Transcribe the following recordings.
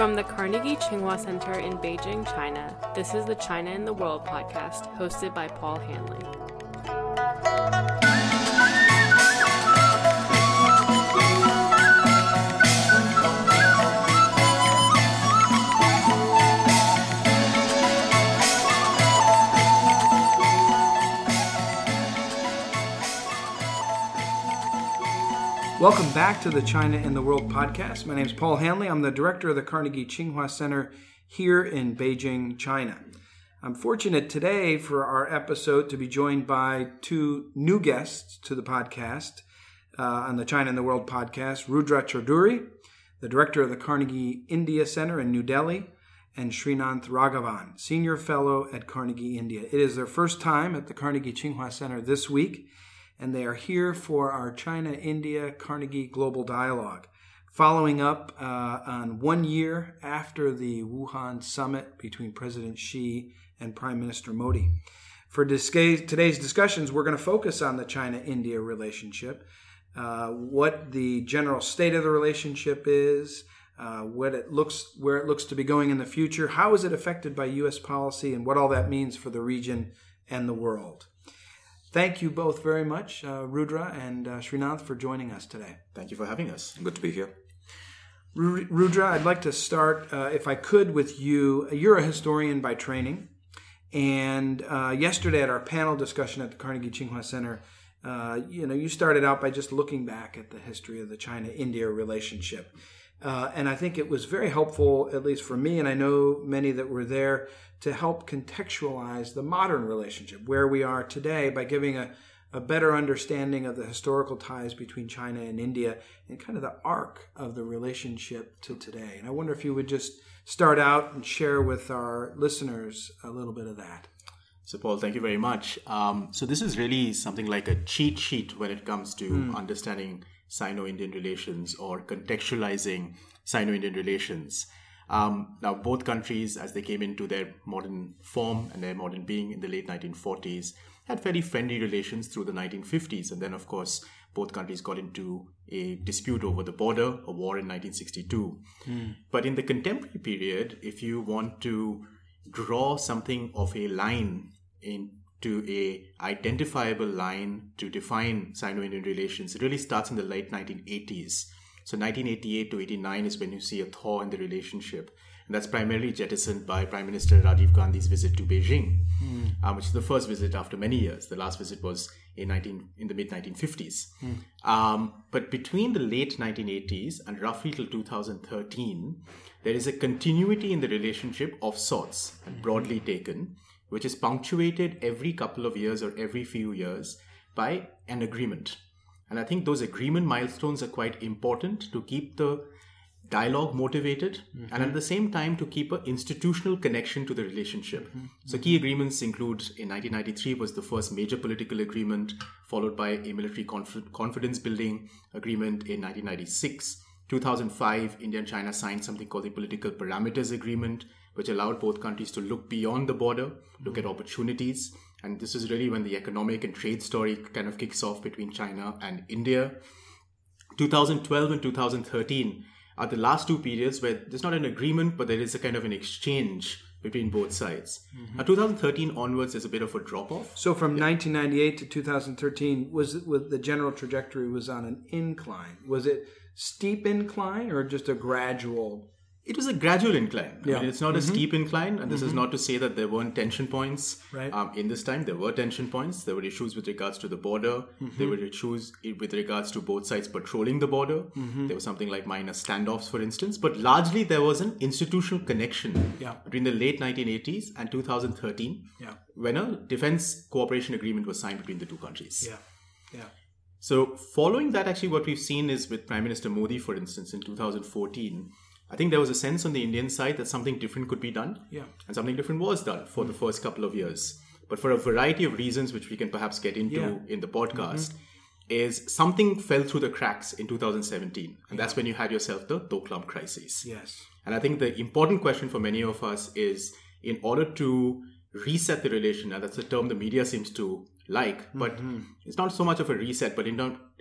From the Carnegie Tsinghua Center in Beijing, China, this is the China in the World podcast hosted by Paul Haenle. Welcome back to the China in the World podcast. My name is Paul Haenle. I'm the director of the Carnegie Tsinghua Center here in Beijing, China. I'm fortunate today for our episode to be joined by two new guests to the podcast uh, on the China in the World podcast Rudra Chaudhuri, the director of the Carnegie India Center in New Delhi, and Srinath Raghavan, senior fellow at Carnegie India. It is their first time at the Carnegie Tsinghua Center this week and they are here for our China India Carnegie Global Dialogue, following up uh, on one year after the Wuhan summit between President Xi and Prime Minister Modi. For today's discussions, we're going to focus on the China India relationship, uh, what the general state of the relationship is. Uh, what it looks, where it looks to be going in the future, how is it affected by U.S. policy, and what all that means for the region and the world. Thank you both very much, uh, Rudra and uh, Srinath, for joining us today. Thank you for having us. Good to be here. Rudra, I'd like to start, uh, if I could, with you. You're a historian by training, and uh, yesterday at our panel discussion at the Carnegie Tsinghua Center, uh, you know, you started out by just looking back at the history of the China-India relationship. Uh, and I think it was very helpful, at least for me, and I know many that were there, to help contextualize the modern relationship, where we are today, by giving a, a better understanding of the historical ties between China and India and kind of the arc of the relationship to today. And I wonder if you would just start out and share with our listeners a little bit of that. So, Paul, thank you very much. Um, so, this is really something like a cheat sheet when it comes to mm. understanding Sino Indian relations or contextualizing Sino Indian relations. Um, now, both countries, as they came into their modern form and their modern being in the late 1940s, had fairly friendly relations through the 1950s. And then, of course, both countries got into a dispute over the border, a war in 1962. Mm. But in the contemporary period, if you want to draw something of a line in to a identifiable line to define Sino-Indian relations. It really starts in the late 1980s. So 1988 to 89 is when you see a thaw in the relationship. And that's primarily jettisoned by Prime Minister Rajiv Gandhi's visit to Beijing, mm. um, which is the first visit after many years. The last visit was in 19 in the mid 1950s. Mm. Um, but between the late 1980s and roughly till 2013, there is a continuity in the relationship of sorts, and broadly taken, which is punctuated every couple of years or every few years by an agreement. And I think those agreement milestones are quite important to keep the dialogue motivated mm-hmm. and at the same time to keep an institutional connection to the relationship. Mm-hmm. So key agreements include in 1993 was the first major political agreement followed by a military conf- confidence building agreement in 1996. 2005 India and China signed something called the political parameters agreement which allowed both countries to look beyond the border, look at opportunities. And this is really when the economic and trade story kind of kicks off between China and India. 2012 and 2013 are the last two periods where there's not an agreement, but there is a kind of an exchange between both sides. Mm-hmm. Now, 2013 onwards, is a bit of a drop off. So, from yeah. 1998 to 2013, was, was the general trajectory was on an incline? Was it steep incline or just a gradual it was a gradual incline. Yeah. I mean, it's not mm-hmm. a steep incline, and this mm-hmm. is not to say that there weren't tension points. Right. Um, in this time, there were tension points. There were issues with regards to the border. Mm-hmm. There were issues with regards to both sides patrolling the border. Mm-hmm. There was something like minor standoffs, for instance. But largely, there was an institutional connection yeah. between the late 1980s and 2013, yeah. when a defense cooperation agreement was signed between the two countries. Yeah. Yeah. So, following that, actually, what we've seen is with Prime Minister Modi, for instance, in 2014 I think there was a sense on the Indian side that something different could be done. Yeah. And something different was done for the first couple of years. But for a variety of reasons, which we can perhaps get into yeah. in the podcast, mm-hmm. is something fell through the cracks in 2017. And yeah. that's when you had yourself the Doklam crisis. Yes. And I think the important question for many of us is in order to reset the relation, and that's a term the media seems to like, but mm-hmm. it's not so much of a reset, but in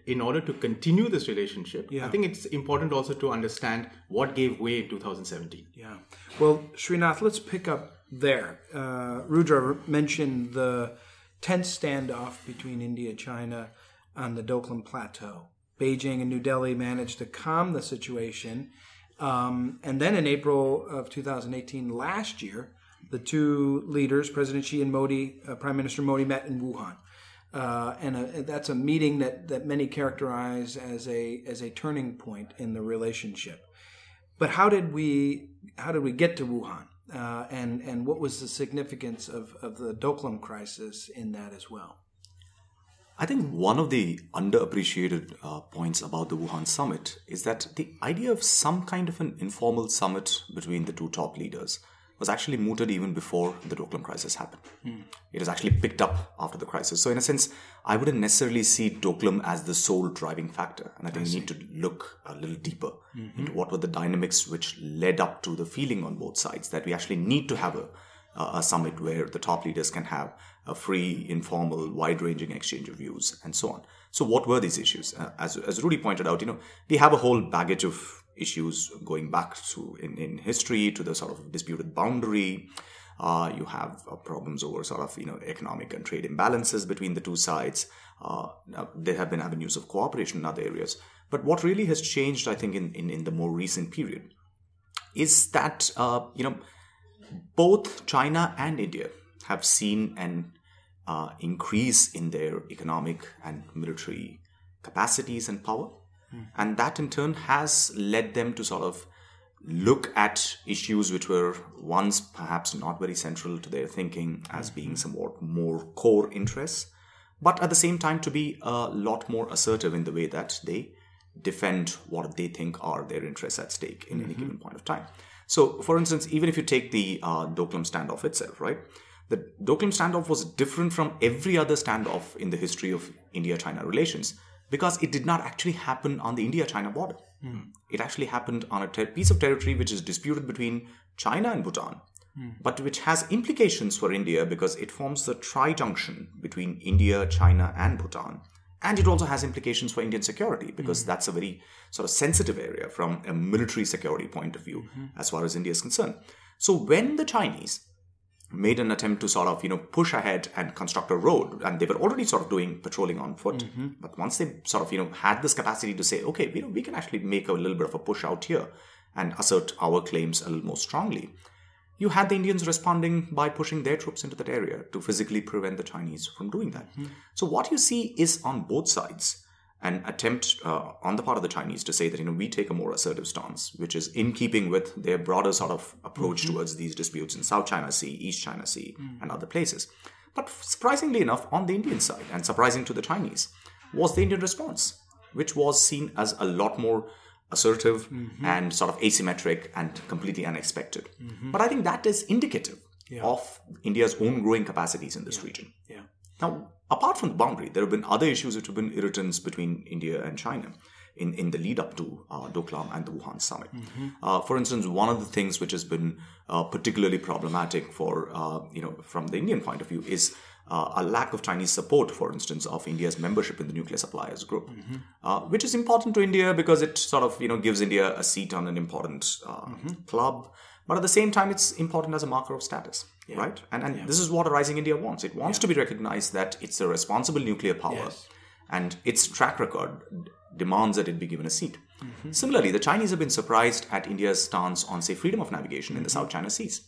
in order to continue this relationship, Yeah. I think it's important also to understand what gave way in 2017. Yeah. Well, Srinath, let's pick up there. Uh, Rudra mentioned the tense standoff between India and China on the Doklam Plateau. Beijing and New Delhi managed to calm the situation. Um, and then in April of 2018, last year, the two leaders, President Xi and Modi, uh, Prime Minister Modi, met in Wuhan. Uh, and a, that's a meeting that, that many characterize as a as a turning point in the relationship. But how did we how did we get to Wuhan? Uh, and and what was the significance of, of the Doklam crisis in that as well? I think one of the underappreciated uh, points about the Wuhan summit is that the idea of some kind of an informal summit between the two top leaders was actually mooted even before the Doklam crisis happened. It was actually picked up after the crisis. So, in a sense, I wouldn't necessarily see Doklam as the sole driving factor. And I think we need to look a little deeper into what were the dynamics which led up to the feeling on both sides that we actually need to have a, a summit where the top leaders can have a free, informal, wide-ranging exchange of views and so on. So, what were these issues? Uh, as, as Rudy pointed out, you know, we have a whole baggage of issues going back to in, in history to the sort of disputed boundary. Uh, you have uh, problems over sort of you know economic and trade imbalances between the two sides. Uh, there have been avenues of cooperation in other areas. But what really has changed, I think, in, in, in the more recent period, is that uh, you know both China and India have seen an uh, increase in their economic and military capacities and power. And that in turn has led them to sort of look at issues which were once perhaps not very central to their thinking as being somewhat more core interests, but at the same time to be a lot more assertive in the way that they defend what they think are their interests at stake in any given point of time. So, for instance, even if you take the uh, Doklam standoff itself, right? The Doklam standoff was different from every other standoff in the history of India China relations because it did not actually happen on the India China border. It actually happened on a ter- piece of territory which is disputed between China and Bhutan, but which has implications for India because it forms the tri junction between India, China, and Bhutan. And it also has implications for Indian security because that's a very sort of sensitive area from a military security point of view as far as India is concerned. So when the Chinese made an attempt to sort of you know push ahead and construct a road and they were already sort of doing patrolling on foot. Mm-hmm. But once they sort of you know had this capacity to say okay you know we can actually make a little bit of a push out here and assert our claims a little more strongly you had the indians responding by pushing their troops into that area to physically prevent the chinese from doing that. Mm-hmm. So what you see is on both sides an attempt uh, on the part of the Chinese to say that you know we take a more assertive stance, which is in keeping with their broader sort of approach mm-hmm. towards these disputes in South China Sea, East China Sea, mm. and other places. But surprisingly enough, on the Indian side, and surprising to the Chinese, was the Indian response, which was seen as a lot more assertive mm-hmm. and sort of asymmetric and completely unexpected. Mm-hmm. But I think that is indicative of India's own growing capacities in this region. Yeah. Now, apart from the boundary, there have been other issues which have been irritants between India and China in, in the lead up to uh, Doklam and the Wuhan summit. Uh, for instance, one of the things which has been uh, particularly problematic for, uh, you know, from the Indian point of view is uh, a lack of Chinese support, for instance, of India's membership in the nuclear suppliers group, uh, which is important to India because it sort of, you know, gives India a seat on an important uh, club. But at the same time, it's important as a marker of status, right? And, and this is what a rising India wants. It wants to be recognized that it's a responsible nuclear power, Yes. and its track record demands that it be given a seat. Mm-hmm. Similarly, the Chinese have been surprised at India's stance on, say, freedom of navigation in the mm-hmm. South China Seas.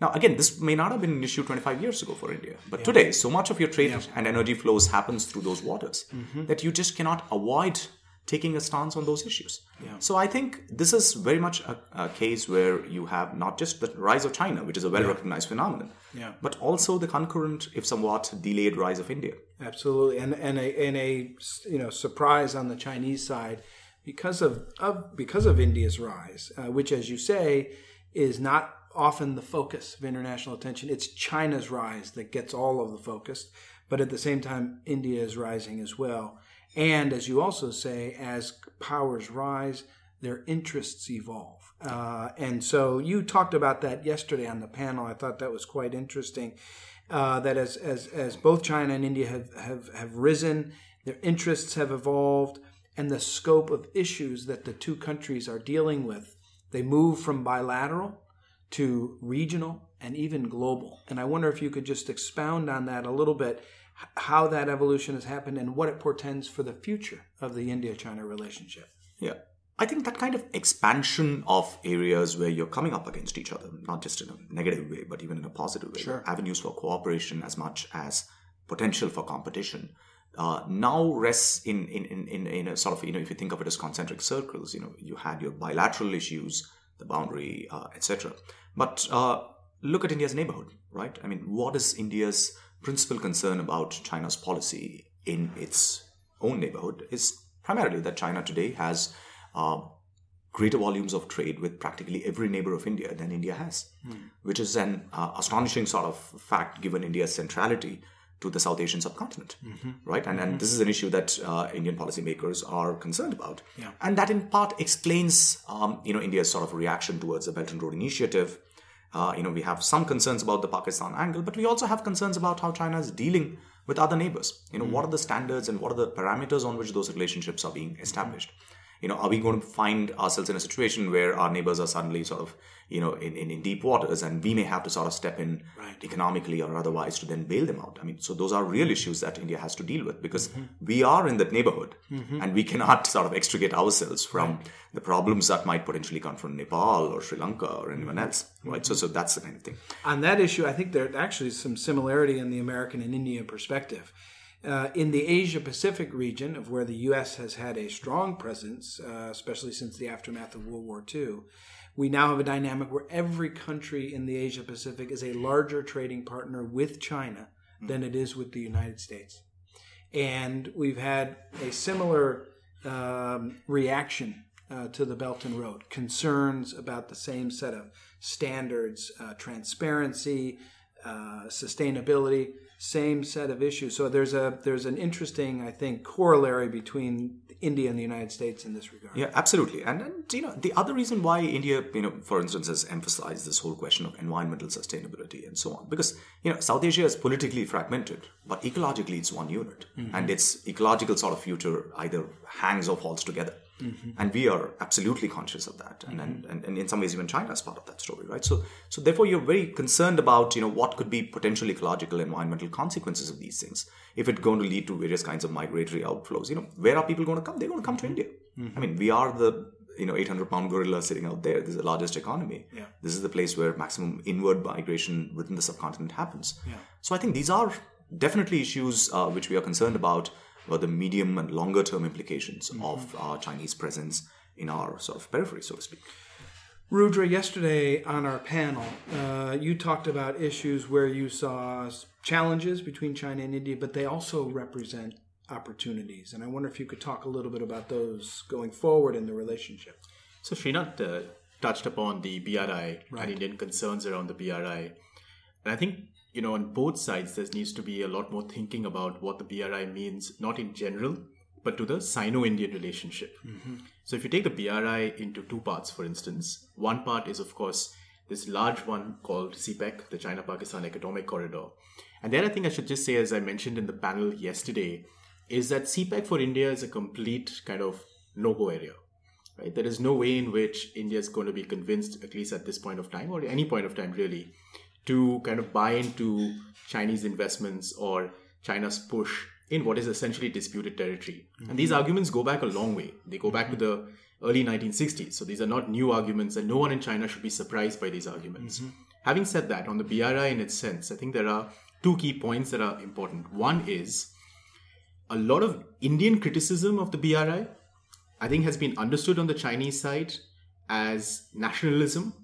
Now, again, this may not have been an issue 25 years ago for India, but today, so much of your trade and energy flows happens through those waters mm-hmm. that you just cannot avoid taking a stance on those issues. So I think this is very much a, a case where you have not just the rise of China, which is a well-recognized phenomenon, Yeah. but also the concurrent, if somewhat delayed, rise of India. Absolutely, and and a and a you know surprise on the Chinese side because of, of because of India's rise, uh, which, as you say, is not often the focus of international attention. It's China's rise that gets all of the focus, but at the same time, India is rising as well. And as you also say, as powers rise, their interests evolve. Uh, and so you talked about that yesterday on the panel. I thought that was quite interesting. Uh, that as, as as both China and India have have, have risen their interests have evolved, and the scope of issues that the two countries are dealing with. They move from bilateral to regional and even global. And I wonder if you could just expound on that a little bit, how that evolution has happened and what it portends for the future of the India China relationship. Yeah. I think that kind of expansion of areas where you're coming up against each other, not just in a negative way, but even in a positive way, Sure. avenues for cooperation as much as potential for competition, uh, now rests in, in, in, in, in a sort of, you know, if you think of it as concentric circles, you know, you had your bilateral issues, the boundary, uh, etc. But uh, look at India's neighborhood, right? I mean, what is India's principal concern about China's policy in its own neighborhood is primarily that China today has uh, greater volumes of trade with practically every neighbor of India than India has, which is an uh, astonishing sort of fact given India's centrality to the South Asian subcontinent, right? And, and this is an issue that uh, Indian policymakers are concerned about, Yeah. and that in part explains, um, you know, India's sort of reaction towards the Belt and Road Initiative. Uh, you know, we have some concerns about the Pakistan angle, but we also have concerns about how China is dealing with other neighbors. You know, what are the standards and what are the parameters on which those relationships are being established? You know, are we going to find ourselves in a situation where our neighbors are suddenly sort of, you know, in, in, in deep waters and we may have to sort of step in economically or otherwise to then bail them out? I mean, so those are real mm-hmm. issues that India has to deal with because mm-hmm. we are in that neighborhood mm-hmm. and we cannot sort of extricate ourselves from the problems that might potentially come from Nepal or Sri Lanka or anyone else, right? So, so that's the kind of thing. On that issue, I think there actually is some similarity in the American and Indian perspective. Uh, in the Asia Pacific region, of where the U.S. has had a strong presence, uh, especially since the aftermath of World War II, we now have a dynamic where every country in the Asia Pacific is a larger trading partner with China than it is with the United States. And we've had a similar um, reaction uh, to the Belt and Road, concerns about the same set of standards, uh, transparency, uh, sustainability, same set of issues. So there's a there's an interesting, I think, corollary between India and the United States in this regard. Yeah, absolutely. And, and you know, the other reason why India, you know, for instance, has emphasized this whole question of environmental sustainability and so on, because you know, South Asia is politically fragmented, but ecologically it's one unit, mm-hmm. and its ecological sort of future either hangs or falls together. Mm-hmm. And we are absolutely conscious of that, and, and, mm-hmm. and and in some ways even China is part of that story, right? So so therefore you're very concerned about you know what could be potential ecological environmental consequences of these things if it's going to lead to various kinds of migratory outflows. You know where are people going to come? They're going to come to mm-hmm. India. I mean we are the you know 800 pound gorilla sitting out there. This is the largest economy. Yeah. This is the place where maximum inward migration within the subcontinent happens. Yeah. So I think these are definitely issues uh, which we are concerned about, about the medium and longer term implications of our Chinese presence in our sort of periphery, so to speak. Rudra, yesterday on our panel, uh, you talked about issues where you saw challenges between China and India, but they also represent opportunities. And I wonder if you could talk a little bit about those going forward in the relationship. So Srinath uh, touched upon the BRI and Indian concerns around the BRI. And I think, you know, on both sides, there needs to be a lot more thinking about what the BRI means, not in general, but to the Sino Indian relationship. Mm-hmm. So if you take the BRI into two parts, for instance, one part is, of course, this large one called CPEC, the China Pakistan Economic Corridor. And then I think I should just say, as I mentioned in the panel yesterday, is that CPEC for India is a complete kind of no go area. Right? There is no way in which India is going to be convinced, at least at this point of time, or any point of time really, to kind of buy into Chinese investments or China's push in what is essentially disputed territory. And these mm-hmm. arguments go back a long way. They go back to mm-hmm. the early 1960s. So these are not new arguments, and no one in China should be surprised by these arguments. Mm-hmm. Having said that, on the BRI in its sense, I think there are two key points that are important. One is a lot of Indian criticism of the BRI, I think, has been understood on the Chinese side as nationalism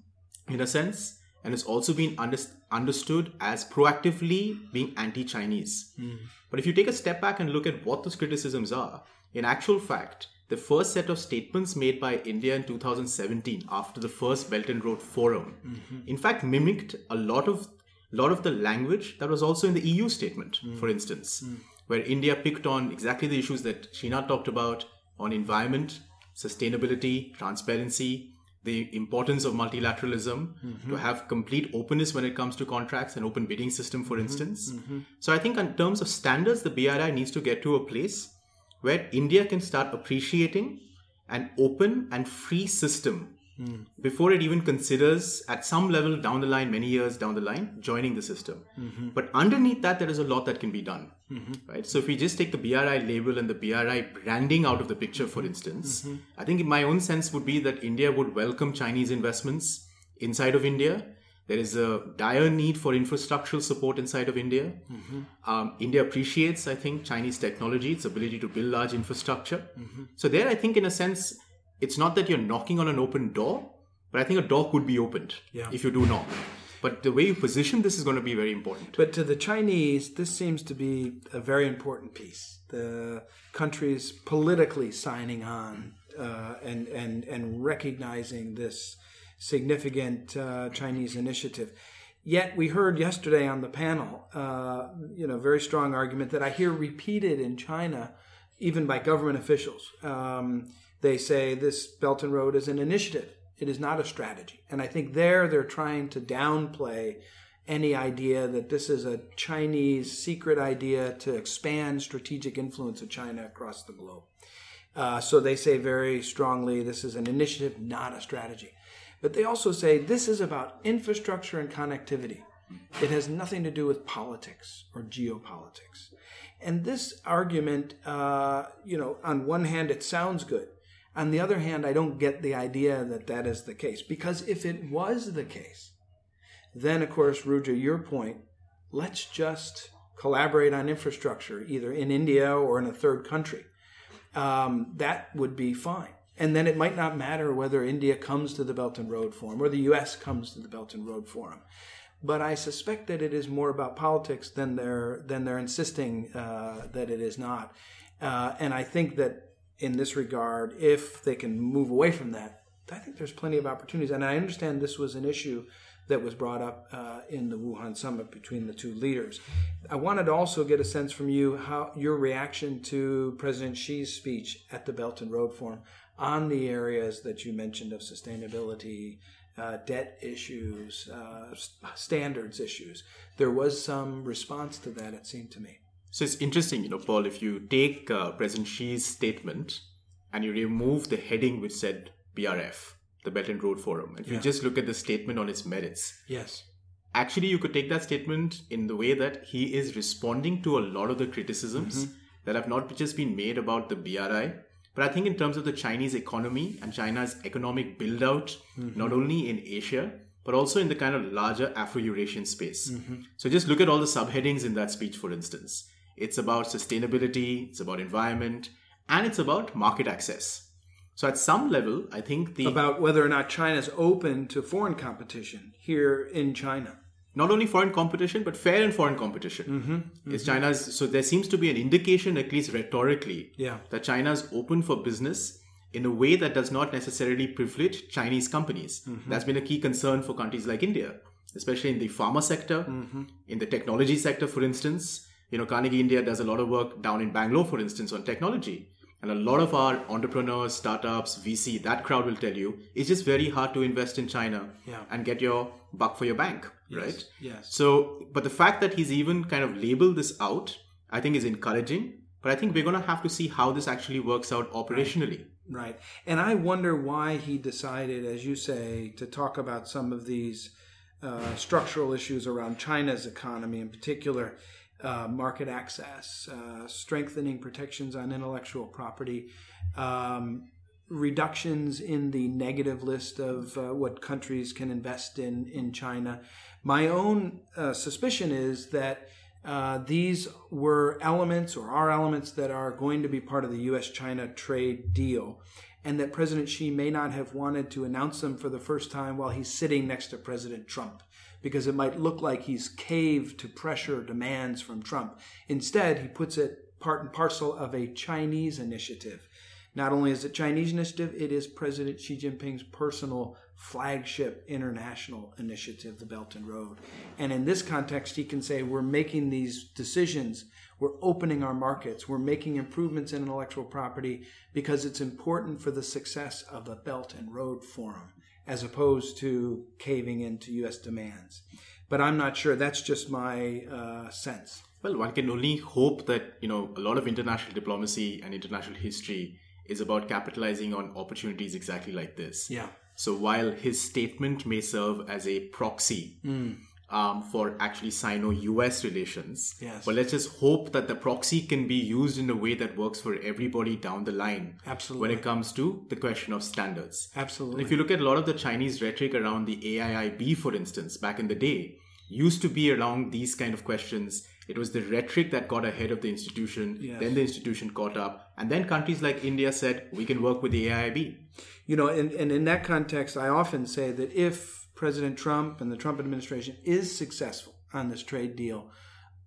in a sense, and it's also been under- understood as proactively being anti Chinese. Hmm. But if you take a step back and look at what those criticisms are, in actual fact, the first set of statements made by India in 2017 after the first Belt and Road Forum, mm-hmm. in fact, mimicked a lot of lot of the language that was also in the EU statement, hmm. for instance, hmm. where India picked on exactly the issues that Srinath talked about on environment, sustainability, transparency, the importance of multilateralism, to mm-hmm. have complete openness when it comes to contracts and open bidding system, for mm-hmm. instance. Mm-hmm. So I think in terms of standards, the BRI needs to get to a place where India can start appreciating an open and free system Mm-hmm. before it even considers at some level down the line many years down the line joining the system. Mm-hmm. But underneath that there is a lot that can be done mm-hmm. right? So if we just take the bri label and the bri branding out of the picture for instance i think my own sense would be that india would welcome chinese investments inside of india. There is a dire need for infrastructural support inside of India. Um, India appreciates, I think, Chinese technology, its ability to build large infrastructure. So, there, I think, in a sense, it's not that you're knocking on an open door, but I think a door could be opened Yeah. if you do knock. But the way you position this is going to be very important. But to the Chinese, this seems to be a very important piece. The countries politically signing on uh, and and and recognizing this significant uh, Chinese initiative. Yet we heard yesterday on the panel, uh, you know, very strong argument that I hear repeated in China, even by government officials. Um, they say this Belt and Road is an initiative; it is not a strategy. And I think there they're trying to downplay any idea that this is a Chinese secret idea to expand strategic influence of China across the globe. Uh, so they say very strongly this is an initiative, not a strategy. But they also say this is about infrastructure and connectivity. It has nothing to do with politics or geopolitics. And this argument, uh, you know, on one hand, it sounds good. On the other hand, I don't get the idea that that is the case. Because if it was the case, then, of course, Rudra, your point, let's just collaborate on infrastructure, either in India or in a third country. Um, that would be fine. And then it might not matter whether India comes to the Belt and Road Forum or the U.S. comes to the Belt and Road Forum. But I suspect that it is more about politics than they're than they're insisting uh, that it is not. Uh, and I think that in this regard, if they can move away from that, I think there's plenty of opportunities. And I understand this was an issue that was brought up uh, in the Wuhan summit between the two leaders. I wanted to also get a sense from you how your reaction to President Xi's speech at the Belt and Road Forum on the areas that you mentioned of sustainability, uh, debt issues, uh, standards issues. There was some response to that, it seemed to me. So it's interesting, you know, Paul, if you take uh, President Xi's statement and you remove the heading which said BRF, the Belt and Road Forum, and if Yeah. you just look at the statement on its merits, Yes. actually you could take that statement in the way that he is responding to a lot of the criticisms mm-hmm. that have not just been made about the BRI, but I think in terms of the Chinese economy and China's economic build out, mm-hmm. not only in Asia, but also in the kind of larger Afro Eurasian space. Mm-hmm. So just look at all the subheadings in that speech, for instance. It's about sustainability, it's about environment, and it's about market access. So at some level, I think the About whether or not China's open to foreign competition here in China. not only foreign competition but fair and foreign competition Mm-hmm. is china's so there seems to be an indication at least rhetorically Yeah. that china's open for business in a way that does not necessarily privilege chinese companies Mm-hmm. that's been a key concern for countries like india especially in the pharma sector Mm-hmm. in the technology sector for instance you know carnegie india does a lot of work down in bangalore for instance on technology and a lot of our entrepreneurs startups vc that crowd will tell you it's just very hard to invest in china Yeah. and get your buck for your bank right yes. so but the fact that he's even kind of labeled this out i think is encouraging but i think we're going to have to see how this actually works out operationally Right. And I wonder why he decided, as you say, to talk about some of these uh, structural issues around China's economy, in particular, uh, market access, uh, strengthening protections on intellectual property, um, reductions in the negative list of uh, what countries can invest in in China. My own uh, suspicion is that uh, these were elements or are elements that are going to be part of the U.S. China trade deal, and that President Xi may not have wanted to announce them for the first time while he's sitting next to President Trump. Because it might look like he's caved to pressure demands from Trump. Instead, he puts it part and parcel of a Chinese initiative. Not only is it Chinese initiative, it is President Xi Jinping's personal flagship international initiative, the Belt and Road. And in this context, he can say, we're making these decisions, we're opening our markets, we're making improvements in intellectual property because it's important for the success of the Belt and Road Forum, as opposed to caving into U.S. demands. But I'm not sure. That's just my uh, sense. Well, one can only hope that, you know, a lot of international diplomacy and international history is about capitalizing on opportunities exactly like this. Yeah. So while his statement may serve as a proxy Hmm. Um, for actually Sino-US relations, Yes. but let's just hope that the proxy can be used in a way that works for everybody down the line. Absolutely. When it comes to the question of standards. Absolutely. And if you look at a lot of the Chinese rhetoric around the AIIB, for instance, back in the day, used to be around these kind of questions. It was the rhetoric that got ahead of the institution. Yes. Then the institution caught up. And then countries like India said, we can work with the AIIB. You know, and, and in that context, I often say that if President Trump and the Trump administration is successful on this trade deal,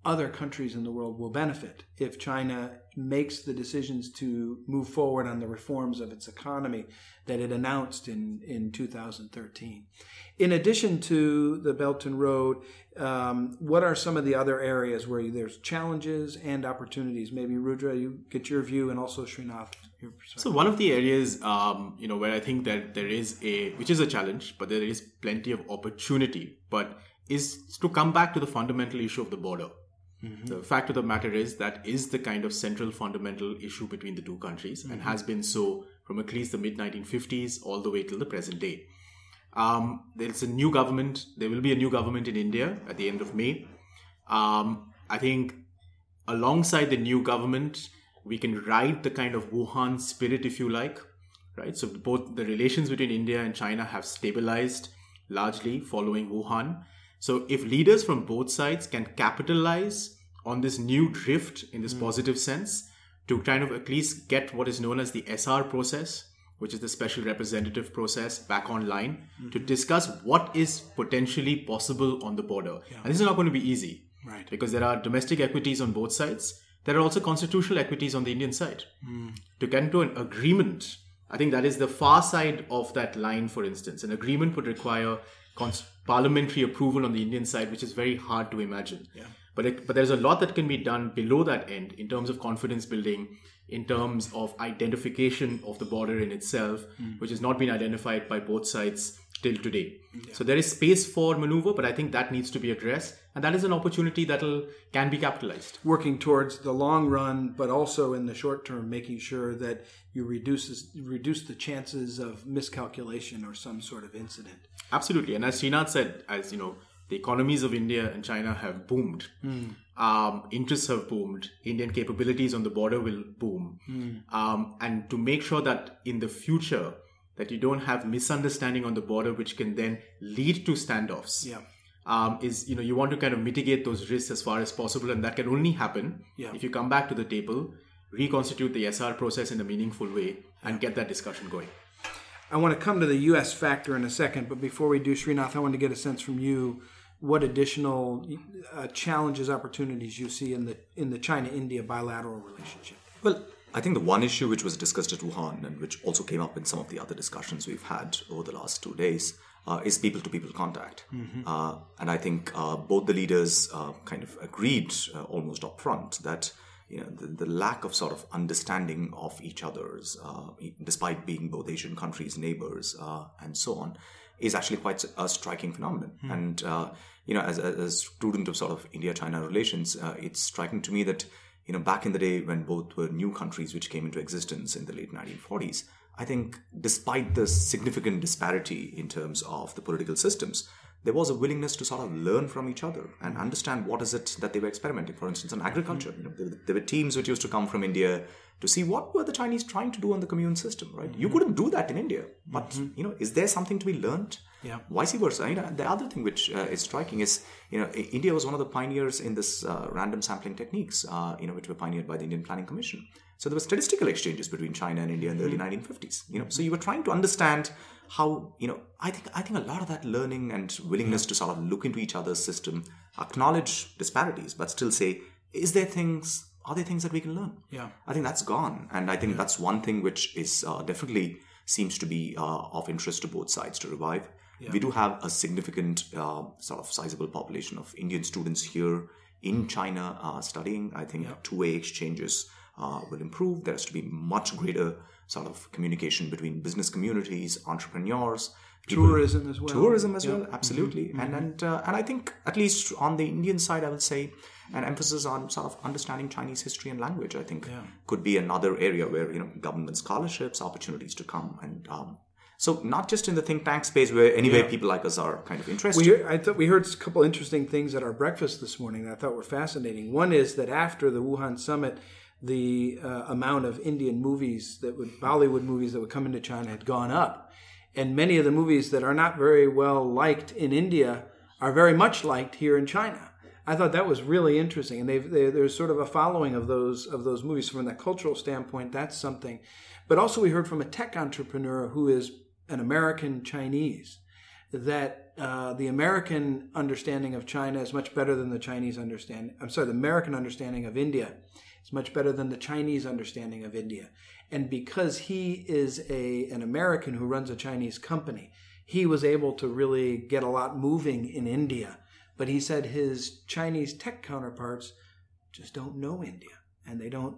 other countries in the world will benefit if China makes the decisions to move forward on the reforms of its economy that it announced in, in 2013. In addition to the Belt and Road, um, what are some of the other areas where there's challenges and opportunities? Maybe Rudra, you get your view, and also Srinath. So one of the areas, um, you know, where I think that there is a, which is a challenge, but there is plenty of opportunity, but is to come back to the fundamental issue of the border. The fact of the matter is that is the kind of central fundamental issue between the two countries and has been so from at least the mid 1950s all the way till the present day. Um, there's a new government. There will be a new government in India at the end of May. Um, I think alongside the new government, we can ride the kind of Wuhan spirit, if you like, right? So both the relations between India and China have stabilized largely following Wuhan. So if leaders from both sides can capitalize on this new drift in this hmm. positive sense to kind of at least get what is known as the SR process, which is the special representative process, back online to mm-hmm. discuss what is potentially possible on the border. And this is not going to be easy. Right. Because there are domestic equities on both sides. There are also constitutional equities on the Indian side. Hmm. To get into an agreement, I think that is the far side of that line, for instance. An agreement would require cons- parliamentary approval on the Indian side, which is very hard to imagine. Yeah. But, it, but there's a lot that can be done below that end in terms of confidence building, in terms of identification of the border in itself, mm. which has not been identified by both sides till today. So there is space for maneuver, but I think that needs to be addressed, and that is an opportunity that can be capitalized. working towards the long run, but also in the short term, making sure that you reduce this, reduce the chances of miscalculation or some sort of incident. Absolutely, and as Srinath said, as you know, the economies of India and China have boomed. Um, interests have boomed. Indian capabilities on the border will boom, um, and to make sure that in the future that you don't have misunderstanding on the border, which can then lead to standoffs. Yeah. um, is you know you want to kind of mitigate those risks as far as possible, and that can only happen Yeah. if you come back to the table, reconstitute the SR process in a meaningful way, and get that discussion going. I want to come to the U.S. factor in a second, but before we do, Srinath, I want to get a sense from you what additional uh, challenges, opportunities you see in the in the China-India bilateral relationship. Well, I think the one issue which was discussed at Wuhan and which also came up in some of the other discussions we've had over the last two days uh, is people to people contact. Uh, and I think uh, both the leaders uh, kind of agreed uh, almost upfront that. You know, the, the lack of sort of understanding of each other's, uh, despite being both Asian countries, neighbors, uh, and so on, is actually quite a striking phenomenon. And uh, you know, as, as a student of sort of India-China relations, uh, it's striking to me that you know back in the day when both were new countries which came into existence in the late 1940s, I think despite the significant disparity in terms of the political systems, there was a willingness to sort of learn from each other and understand what is it that they were experimenting. For instance, in agriculture, you know, there, there were teams which used to come from India to see what were the Chinese trying to do on the commune system. Right? You couldn't do that in India, but you know, is there something to be learned? Yeah. Vice versa. You know, the other thing which uh, is striking is, you know, India was one of the pioneers in this uh, random sampling techniques, uh, you know, which were pioneered by the Indian Planning Commission. So there were statistical exchanges between China and India in the early 1950s. You know, so you were trying to understand how, you know, I think I think a lot of that learning and willingness to sort of look into each other's system, acknowledge disparities, but still say, is there things? Are there things that we can learn? Yeah. I think that's gone, and I think that's one thing which is uh, definitely seems to be uh, of interest to both sides to revive. We do have a significant uh, sort of sizable population of Indian students here in China uh, studying. I think two-way exchanges uh, will improve. There has to be much greater sort of communication between business communities, entrepreneurs, tourism as well. Tourism as well, absolutely. Mm-hmm. And and uh, and I think at least on the Indian side, I would say an emphasis on sort of understanding Chinese history and language. I think yeah. could be another area where you know government scholarships, opportunities to come and. Um, so not just in the think tank space where anyway yeah. people like us are kind of interested. We, I thought we heard a couple interesting things at our breakfast this morning that I thought were fascinating. One is that after the Wuhan summit, the uh, amount of Indian movies that would Bollywood movies that would come into China had gone up, and many of the movies that are not very well liked in India are very much liked here in China. I thought that was really interesting, and they've, they, there's sort of a following of those of those movies from that cultural standpoint. That's something, but also we heard from a tech entrepreneur who is an American Chinese that uh, the American understanding of China is much better than the Chinese understanding. I'm sorry, the American understanding of India is much better than the Chinese understanding of India. And because he is a an American who runs a Chinese company, he was able to really get a lot moving in India. But he said his Chinese tech counterparts just don't know India and they don't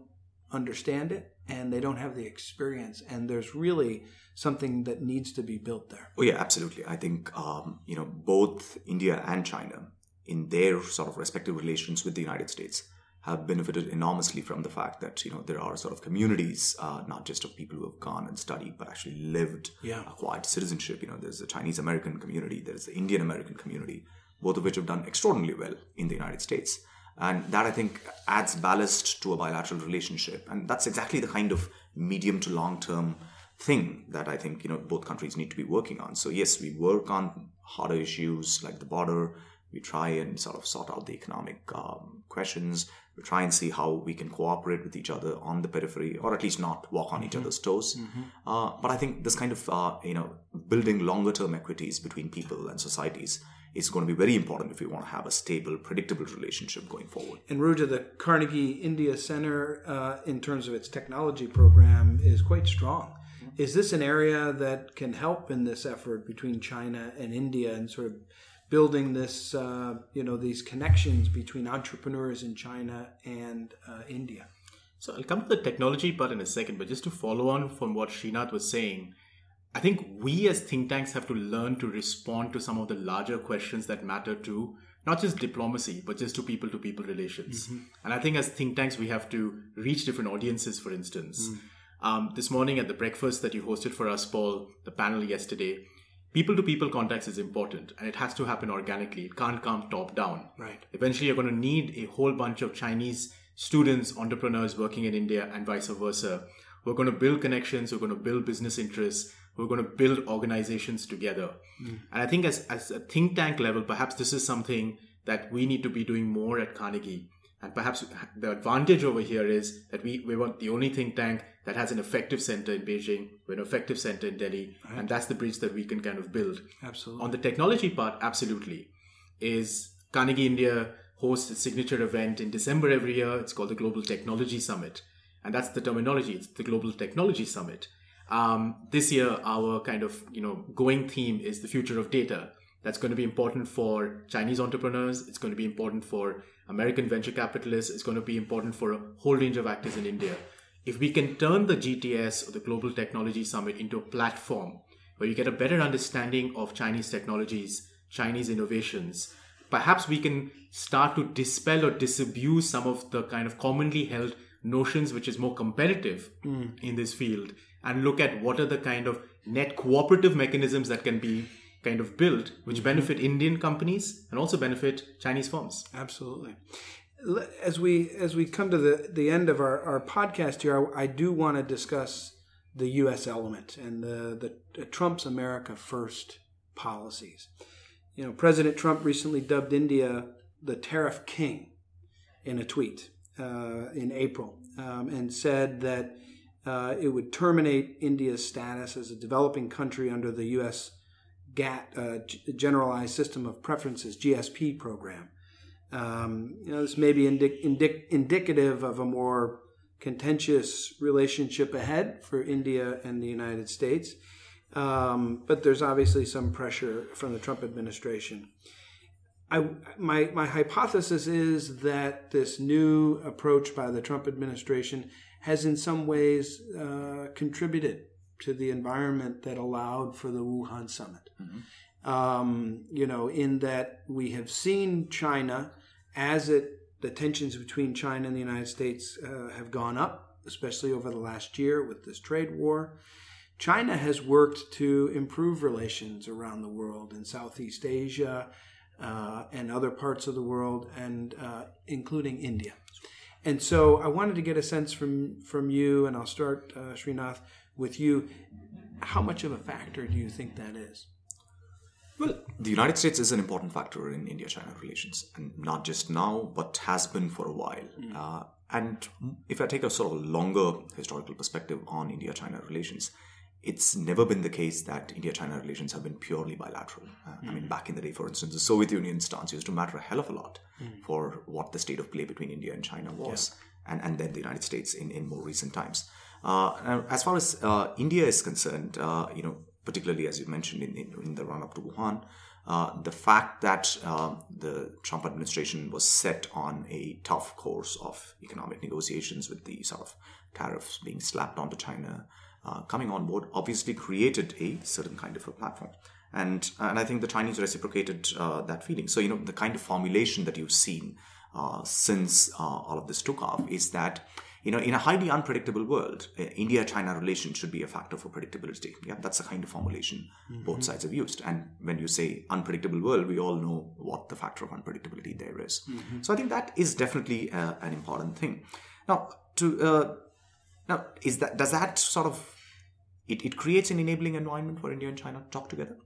understand it and they don't have the experience. And there's really something that needs to be built there. Oh yeah, absolutely. I think um, you know both India and China in their sort of respective relations with the United States have benefited enormously from the fact that you know there are sort of communities, uh, not just of people who have gone and studied, but actually lived, yeah. acquired citizenship. You know, there's the Chinese American community, there's the Indian American community, both of which have done extraordinarily well in the United States, and that I think adds ballast to a bilateral relationship, and that's exactly the kind of medium to long term thing that I think you know both countries need to be working on. So yes, we work on harder issues like the border. We try and sort of sort out the economic um, questions. We try and see how we can cooperate with each other on the periphery, or at least not walk on mm-hmm. each other's toes. Mm-hmm. Uh, but I think this kind of uh, you know building longer term equities between people and societies is going to be very important if we want to have a stable, predictable relationship going forward. And Rudra, the Carnegie India Center, uh, in terms of its technology program, is quite strong. Is this an area that can help in this effort between China and India and sort of building this, uh, you know, these connections between entrepreneurs in China and uh, India? So I'll come to the technology part in a second, but just to follow on from what Srinath was saying, I think we as think tanks have to learn to respond to some of the larger questions that matter to not just diplomacy, but just to people to people relations. Mm-hmm. And I think as think tanks, we have to reach different audiences, for instance. Mm. Um, this morning at the breakfast that you hosted for us, Paul, the panel yesterday, people to people contacts is important and it has to happen organically. It can't come top down. Right. Eventually, you're going to need a whole bunch of Chinese students, entrepreneurs working in India and vice versa. We're going to build connections, we're going to build business interests, we're going to build organizations together. Mm. And I think as, as a think tank level, perhaps this is something that we need to be doing more at Carnegie. And perhaps the advantage over here is that we, we want the only think tank that has an effective center in Beijing, we're an effective center in Delhi, right. and that's the bridge that we can kind of build. Absolutely. On the technology part, absolutely. Is Carnegie India hosts a signature event in December every year. It's called the Global Technology Summit. And that's the terminology. It's the Global Technology Summit. Um, this year, our kind of you know going theme is the future of data. That's going to be important for Chinese entrepreneurs. It's going to be important for American venture capitalists. It's going to be important for a whole range of actors in India if we can turn the GTS or the Global Technology Summit into a platform where you get a better understanding of Chinese technologies, Chinese innovations, perhaps we can start to dispel or disabuse some of the kind of commonly held notions which is more competitive mm. in this field and look at what are the kind of net cooperative mechanisms that can be kind of built which mm-hmm. benefit Indian companies and also benefit Chinese firms. Absolutely as we as we come to the the end of our, our podcast here, I, I do want to discuss the U.S. element and the, the, the Trump's America First policies. You know, President Trump recently dubbed India the tariff king in a tweet uh, in April, um, and said that uh, it would terminate India's status as a developing country under the U.S. GATT, uh, Generalized System of Preferences (GSP) program. Um, you know, this may be indic- indic- indicative of a more contentious relationship ahead for India and the United States. Um, but there's obviously some pressure from the Trump administration. I, my, my hypothesis is that this new approach by the Trump administration has in some ways uh, contributed to the environment that allowed for the Wuhan summit. Um, you know, in that we have seen China as it the tensions between China and the United States uh, have gone up, especially over the last year with this trade war. China has worked to improve relations around the world in Southeast Asia uh, and other parts of the world, and uh, including India. And so, I wanted to get a sense from from you, and I'll start, uh, Srinath, with you. How much of a factor do you think that is? Well, the United States is an important factor in India China relations, and not just now, but has been for a while. Uh, and if I take a sort of longer historical perspective on India China relations, it's never been the case that India China relations have been purely bilateral. Uh, I mean, back in the day, for instance, the Soviet Union stance used to matter a hell of a lot for what the state of play between India and China was, and, and then the United States in, in more recent times. Uh, as far as uh, India is concerned, uh, you know, particularly as you mentioned in, in, in the run up to Wuhan, uh, the fact that uh, the Trump administration was set on a tough course of economic negotiations with the sort of tariffs being slapped onto China uh, coming on board obviously created a certain kind of a platform. And, and I think the Chinese reciprocated uh, that feeling. So, you know, the kind of formulation that you've seen uh, since uh, all of this took off is that you know, in a highly unpredictable world, uh, India-China relations should be a factor for predictability. Yeah, that's the kind of formulation both sides have used. And when you say unpredictable world, we all know what the factor of unpredictability there is. So I think that is definitely an important thing. Now, to uh, now is that does that sort of it, it creates an enabling environment for India and China to talk together.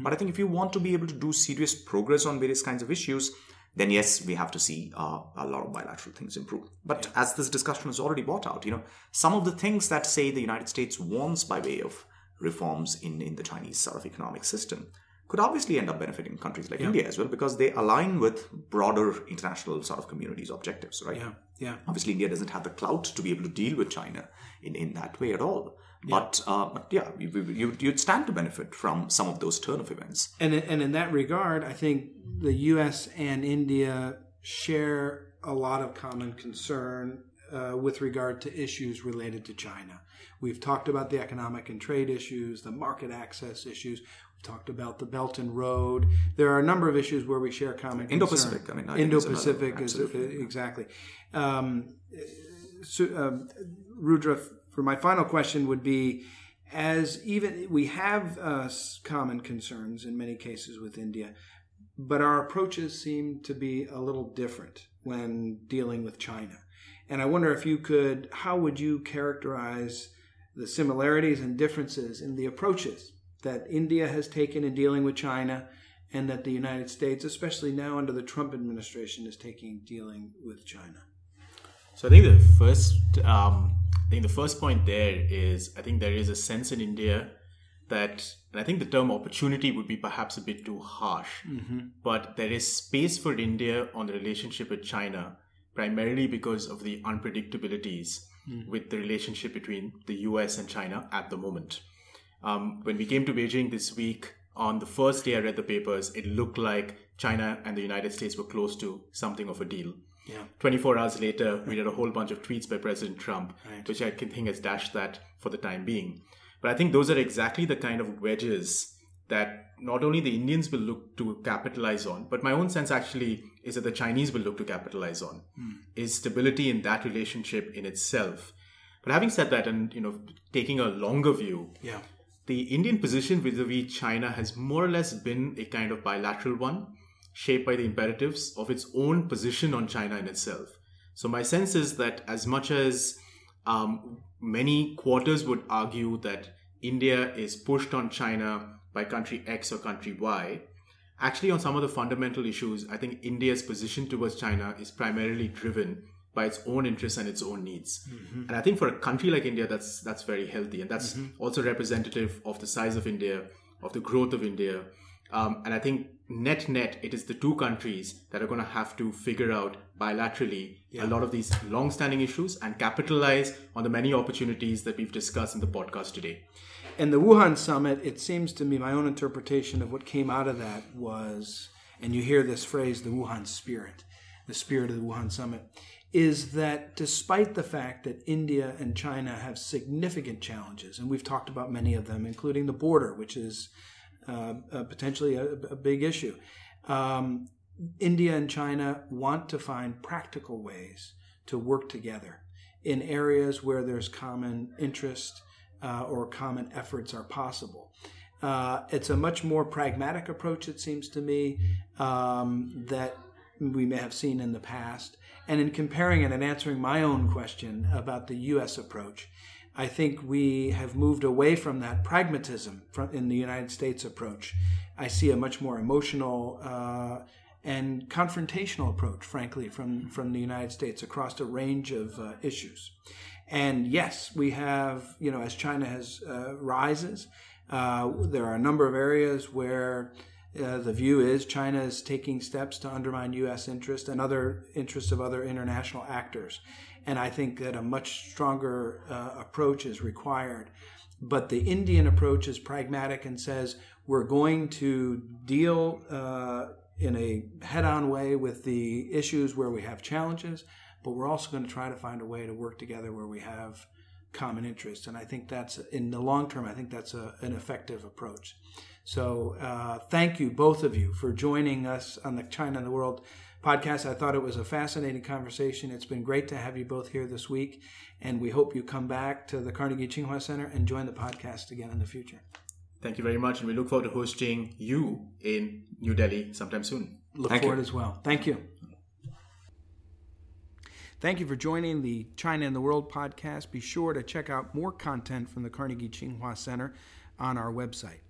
But I think if you want to be able to do serious progress on various kinds of issues, then yes, we have to see uh, a lot of bilateral things improve. But as this discussion has already brought out, you know, some of the things that say the United States wants by way of reforms in, in the Chinese sort of economic system could obviously end up benefiting countries like India as well because they align with broader international sort of communities objectives, right? Yeah, yeah. Obviously, India doesn't have the clout to be able to deal with China in, in that way at all. But, uh, but yeah, you, you, you'd stand to benefit from some of those turn of events. And and in that regard, I think the U.S. and India share a lot of common concern uh, with regard to issues related to China. We've talked about the economic and trade issues, the market access issues. Talked about the Belt and Road. There are a number of issues where we share common concern. Indo-Pacific, I mean, I think another- Indo-Pacific is, absolutely. exactly. Um, so, um, Rudra, for my final question would be, as even we have uh, common concerns in many cases with India, but our approaches seem to be a little different when dealing with China. And I wonder if you could, how would you characterize the similarities and differences in the approaches that India has taken in dealing with China and that the United States, especially now under the Trump administration, is taking dealing with China? So I think the first, um, I think the first point there is, I think there is a sense in India that, and I think the term opportunity would be perhaps a bit too harsh, but there is space for India on the relationship with China, primarily because of the unpredictabilities with the relationship between the US and China at the moment. Um, when we came to Beijing this week, on the first day I read the papers, it looked like China and the United States were close to something of a deal. Yeah. 24 hours later, we had a whole bunch of tweets by President Trump, which I can think has dashed that for the time being. But I think those are exactly the kind of wedges that not only the Indians will look to capitalize on, but my own sense actually is that the Chinese will look to capitalize on is stability in that relationship in itself. But having said that, and you know, taking a longer view, Yeah. The Indian position vis-a-vis China has more or less been a kind of bilateral one, shaped by the imperatives of its own position on China in itself. So my sense is that as much as um, many quarters would argue that India is pushed on China by country X or country Y, actually on some of the fundamental issues, I think India's position towards China is primarily driven by its own interests and its own needs. And I think for a country like India, that's that's very healthy, and that's also representative of the size of India, of the growth of India. Um, and I think net net, it is the two countries that are going to have to figure out bilaterally a lot of these long-standing issues and capitalize on the many opportunities that we've discussed in the podcast today. And the Wuhan summit, it seems to me, my own interpretation of what came out of that was, and you hear this phrase, the Wuhan spirit, the spirit of the Wuhan summit. Is that despite the fact that India and China have significant challenges, and we've talked about many of them, including the border, which is uh, uh, potentially a, a, big issue, um, India and China want to find practical ways to work together in areas where there's common interest uh, or common efforts are possible. Uh, it's a much more pragmatic approach, it seems to me, um, that we may have seen in the past. And in comparing it and answering my own question about the U.S. approach, I think we have moved away from that pragmatism in the United States approach. I see a much more emotional uh, and confrontational approach, frankly, from, from the United States across a range of uh, issues. And yes, we have, you know, as China has uh, rises, uh, there are a number of areas where the view is China is taking steps to undermine U.S. interest and other interests of other international actors. And I think that a much stronger uh, approach is required. But the Indian approach is pragmatic and says we're going to deal uh, in a head on way with the issues where we have challenges, but we're also going to try to find a way to work together where we have common interests. And I think that's, in the long term, I think that's a, an effective approach. So uh, thank you, both of you, for joining us on the China and the World podcast. I thought it was a fascinating conversation. It's been great to have you both here this week, and we hope you come back to the Carnegie Tsinghua Center and join the podcast again in the future. Thank you very much, and we look forward to hosting you in New Delhi sometime soon. Look Thank forward you. as well. Thank you. Thank you for joining the China and the World podcast. Be sure to check out more content from the Carnegie Tsinghua Center on our website.